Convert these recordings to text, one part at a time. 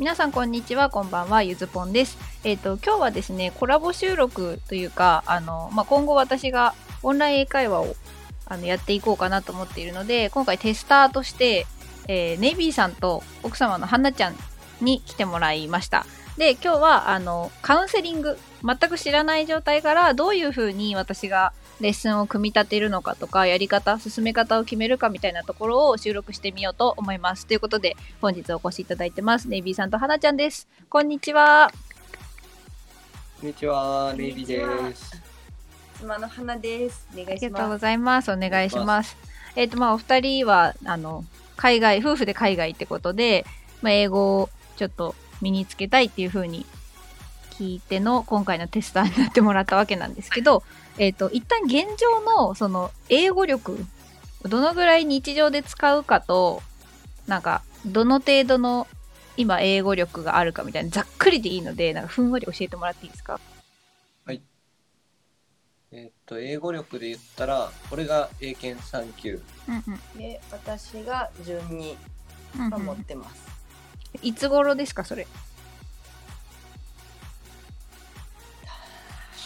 皆さんこんにちはこんばんはゆずぽんです。えっ、と今日はですねコラボ収録というかあのまあ、今後私がオンライン英会話をあのやっていこうかなと思っているので今回テスターとして、えーネイビーさんと奥様のハンナちゃんに来てもらいました。で今日はあのカウンセリング全く知らない状態からどういうふうに私がレッスンを組み立てるのかとかやり方進め方を決めるかみたいなところを収録してみようと思いますということで本日お越しいただいてますネイビーさんとハナちゃんですこんにちはこんにちは、こんレイビにちはです。妻の花です。お願いしありがとうごます。ざいますお願いしますえっ、とまあお二人はあの海外夫婦で海外ってことで、まあ、英語をちょっと身につけたいっていう風に聞いての今回のテスターになってもらったわけなんですけど、えっ、ーと一旦現状のその英語力どのぐらい日常で使うかとなんかどの程度の今英語力があるかみたいなざっくりでいいのでなんかふんわり教えてもらっていいですかはいえっと、英語力で言ったら、これが英検3級。うんうんで、私が順にうんうん持ってます。いつ頃ですかそれ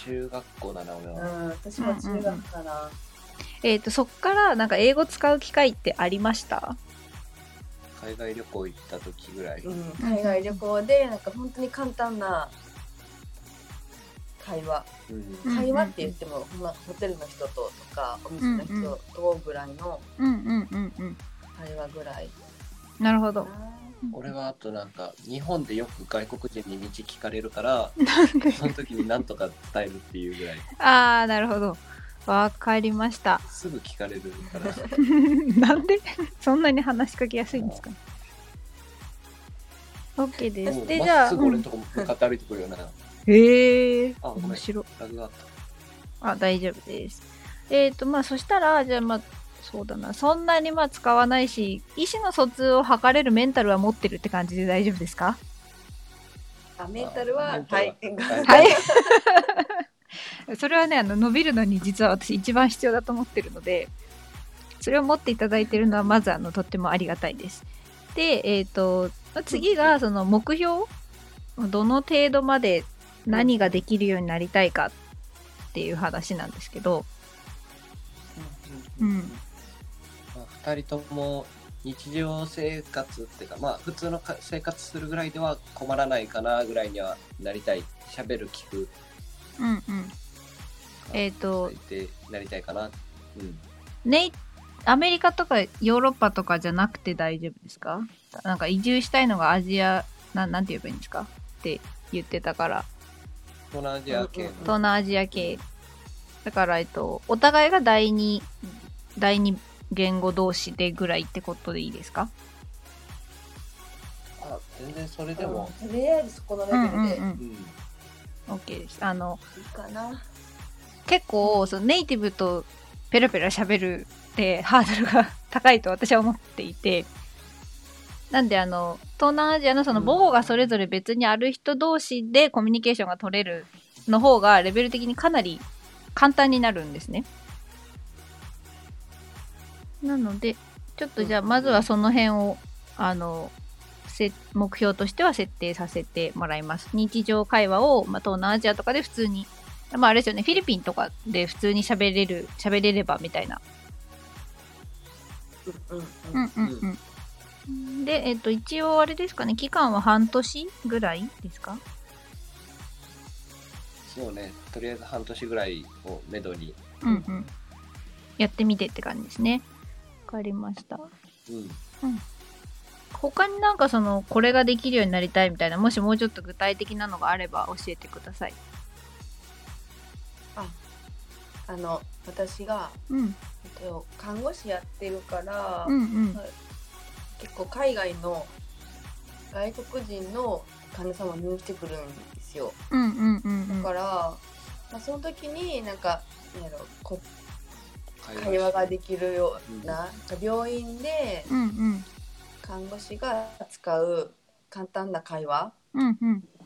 中学校だな、俺うん、は。私も中学から。えっ、とそっからなんか英語使う機会ってありました？海外旅行行った時ぐらい。うん、海外旅行で、なんか本当に簡単な会話。うんうん会話って言っても、まあ、ホテルの人ととか、お店の人とぐらいのうんうんうんうん会話ぐらい。なるほど俺はあとなんか、日本でよく外国人に道聞かれるから、その時になんとか伝えるっていうぐらい。ああなるほど。わかりました。すぐ聞かれるから。なんで？そんなに話しかけやすいんですか？OK です。でじゃあすぐ俺のとこ向かって歩いてくるよな。へえあごめん。面白い。ラグがあっあ大丈夫です。えっ、ー、とまあそしたらじゃあまあそうだな。そんなにまあ使わないし意思の疎通を図れるメンタルは持ってるって感じで大丈夫ですか？あ、メンタルは、メンタルは。い。ははい。それはねあの伸びるのに実は私一番必要だと思ってるのでそれを持っていただいてるのはまずあのとってもありがたいです。でえっ、とまあ次がその目標どの程度まで何ができるようになりたいかっていう話なんですけど。うんまあ、2人とも日常生活っていうかまあ普通のか生活するぐらいでは困らないかなぐらいにはなりたい。喋る聞く。うんうん。えーとでなりたいかなう。んネイアメリカとかヨーロッパとかじゃなくて大丈夫ですか？なんか移住したいのがアジアななんて言えばいいんですか？って言ってたから。東南アジア系。の東南アジア系。だからえっとお互いが第二第二言語同士でぐらいってことでいいですか？あ全然それでも。とりあえずそこのレベルで。うんうんうん。うん。OK です。あのいいかな。結構そのネイティブとペラペラ喋るって ハードルが高いと私は思っていて。なんであの東南アジアのその母語がそれぞれ別にある人同士でコミュニケーションが取れるの方がレベル的にかなり簡単になるんですね。なのでちょっとじゃあまずはその辺をあのせ目標としては設定させてもらいます。日常会話を、まあ、東南アジアとかで普通にまああれですよね、フィリピンとかで普通に喋れる、喋れればみたいな。うんうんううん。んうんうん。で、えっと、一応あれですかね、期間は半年ぐらいですか？そうねとりあえず半年ぐらいをめどにうんうん。やってみてって感じですね。わかりました。うん他になんかその、これができるようになりたいみたいな、もしもうちょっと具体的なのがあれば教えてください。あの、私が、うん。えっと、看護師やってるから、うんうん。結構海外の外国人の患者様見に来てくるんですよ。うんうんうんうんだ。から、まあ、その時になんか、なんやろこ会会話ができるよううんな、なんか病院で。看護師が使う簡単な会話。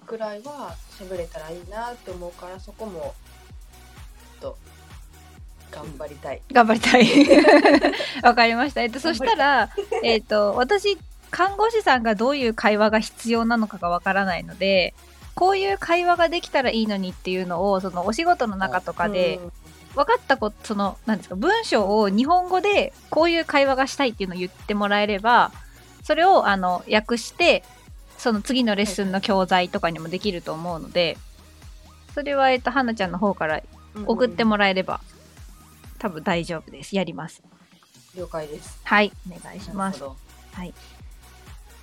くらいは喋れたらいいなって思うからそこもと頑張りたい。頑張りたい。わかりました。えっと、そしたら、えっと、私、看護師さんがどういう会話が必要なのかがわからないので、こういう会話ができたらいいのにっていうのを、そのお仕事の中とかで、分かったこと、その、なんですか、文章を日本語でこういう会話がしたいっていうのを言ってもらえれば、それを、あの、訳して、その次のレッスンの教材とかにもできると思うので、それは、えっと、はなちゃんの方から送ってもらえれば、多分大丈夫です。やります。了解です。はい、お願いします。はい。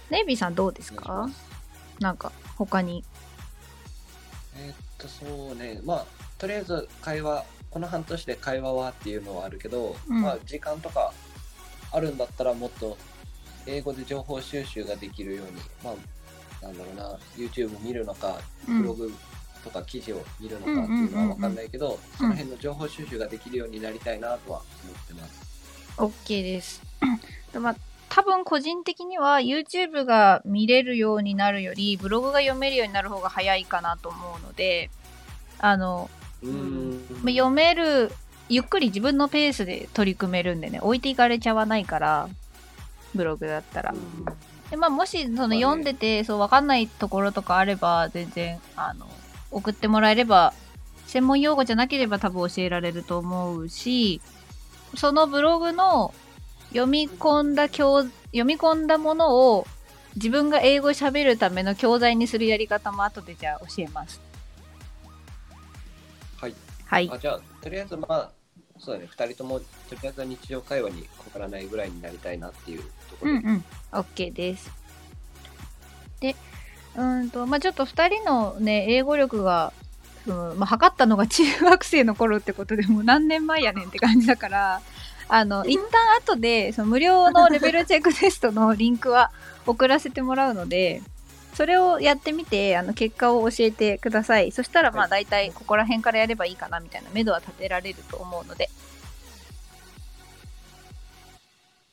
ネイビーさんどうですか？なんか、他に。えーっと、そうね、まあ、とりあえず会話、この半年で会話はっていうのはあるけど、うんまあ、時間とかあるんだったらもっと英語で情報収集ができるように、まあ、なんだろうな、YouTube 見るのか、うんブログとか記事を見るのかっていうのはわかんないけど、その辺の情報収集ができるようになりたいなとは思ってます。OK です。でまあ、多分個人的には YouTube が見れるようになるより、ブログが読めるようになる方が早いかなと思うので、あの、読める、ゆっくり自分のペースで取り組めるんでね、置いていかれちゃわないから、ブログだったら。でまあ、もしそのね読んでて、そう分かんないところとかあれば全然あの送ってもらえれば専門用語じゃなければ多分教えられると思うしそのブログの読み込んだ教読み込んだものを自分が英語喋るための教材にするやり方も後でじゃあ教えます。はい。はいあ。じゃあ、とりあえずまあ、そうだね、2人ともとりあえずは日常会話に困らないぐらいになりたいなっていうところで。うんうん。OK です。で、うーんと、まあちょっと2人のね、英語力が、そのまあ、測ったのが中学生の頃ってことでもう何年前やねんって感じだから、あの、一旦後で、その無料のレベルチェックテストのリンクは送らせてもらうので、それをやってみて、あの、結果を教えてください。そしたら、まあはい。大体ここら辺からやればいいかなみたいな目処は立てられると思うので、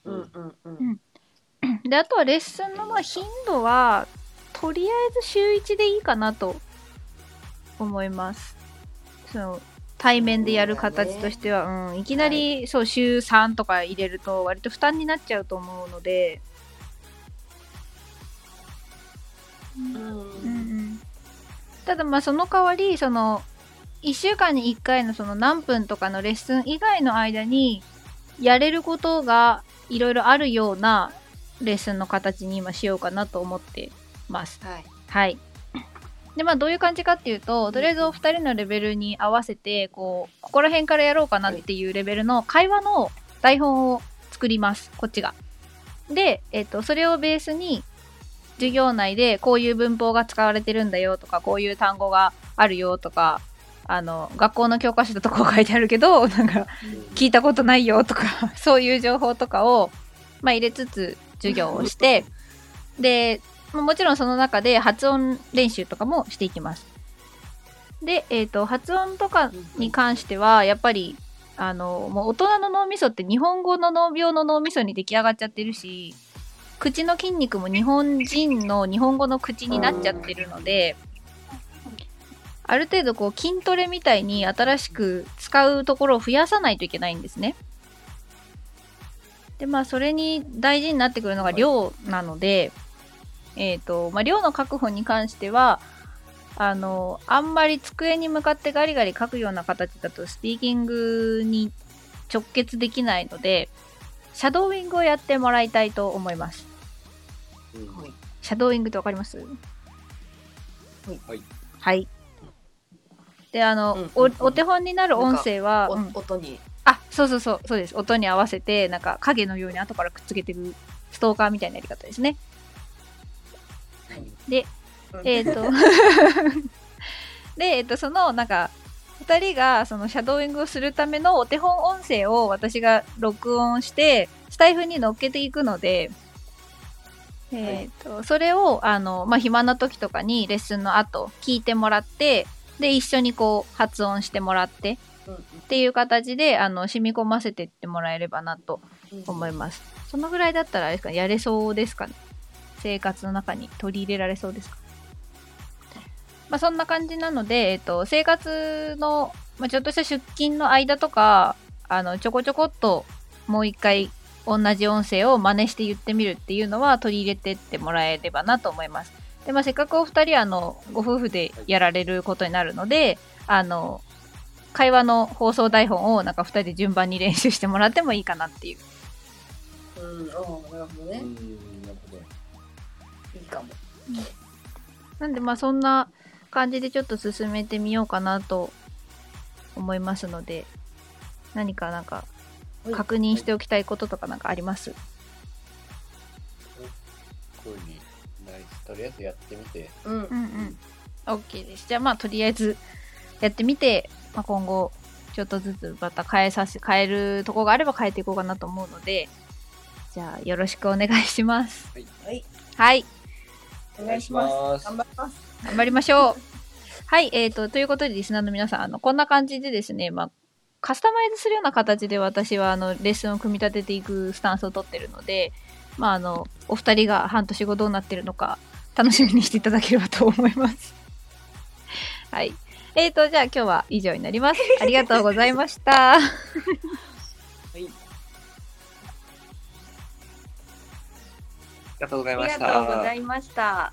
うんうんうん。うん。で、あとはレッスンのまあ頻度は、とりあえず週1でいいかなと思います。その、対面でやる形としては、うん、いきなり、そう、週3とか入れると割と負担になっちゃうと思うので、ただまあその代わり、その、1週間に1回のその何分とかのレッスン以外の間に、やれることがいろいろあるようなレッスンの形に今しようかなと思ってます。はいはい。で、まあどういう感じかっていうと、とりあえずお二人のレベルに合わせて、こう、ここら辺からやろうかなっていうレベルの会話の台本を作ります。こっちが。で、えっと、それをベースに、授業内でこういう文法が使われてるんだよとか、こういう単語があるよとか、あの、学校の教科書だとこう書いてあるけど、なんか、聞いたことないよとか、そういう情報とかを、まあ、入れつつ授業をして、で、まあもちろんその中で発音練習とかもしていきます。で、えっ、と、発音とかに関しては、やっぱり、あの、もう大人の脳みそって日本語の脳病の脳みそに出来上がっちゃってるし、口の筋肉も日本人の日本語の口になっちゃってるので、ある程度こう筋トレみたいに新しく使うところを増やさないといけないんですね。で、まあそれに大事になってくるのが量なので、えっ、と、まあ量の確保に関しては、あの、あんまり机に向かってガリガリ書くような形だとスピーキングに直結できないので、シャドーイングをやってもらいたいと思います。シャドーイングってわかります？はい。はい。で、あの、うんおうんお手本になる音声は、おうん音にあ、そうそうそう、そうです。音に合わせて、なんか影のように後からくっつけていくストーカーみたいなやり方ですね。えっ、と、で、えっ、と、その、なんか、二人がそのシャドーイングをするためのお手本音声を私が録音して、スタイフに乗っけていくので、えっ、と、それを、あの、まあ、暇な時とかにレッスンの後聞いてもらって、で、一緒にこう発音してもらってうんっていう形で、あの、染み込ませてってもらえればなと思います。そのぐらいだったらあれですか、やれそうですかね。生活の中に取り入れられそうですかまあそんな感じなので、えっと、生活の、まあ、ちょっとした出勤の間とか、あの、ちょこちょこっともう一回同じ音声を真似して言ってみるっていうのは取り入れてってもらえればなと思います。で、まあ、せっかくお二人あのご夫婦でやられることになるので、あの会話の放送台本をなんか二人で順番に練習してもらってもいいかなっていう。うん、なるほどね。いいかも。なんでまあそんな感じでちょっと進めてみようかなと思いますので、何かなんかはい確認しておきたいこととかなんかあります？特にナイスとりあえずやってみてうんう。んうん。OK です。じゃあまあとりあえずやってみて、まあ、今後ちょっとずつまた変えさせ、変えるとこがあれば変えていこうかなと思うので、じゃあよろしくお願いします。はい。はい。お願いします。お願いします頑張ります。頑張りましょう。はい、えーと、ということで、リスナーの皆さん、あの、こんな感じでですね、まあ、カスタマイズするような形で私は、あの、レッスンを組み立てていくスタンスをとってるので、まあ、あの、お二人が半年後どうなってるのか、楽しみにしていただければと思います。はい。えーと、じゃあ今日は以上になります。ありがとうございました。はいありがとうございありましたがとうございました。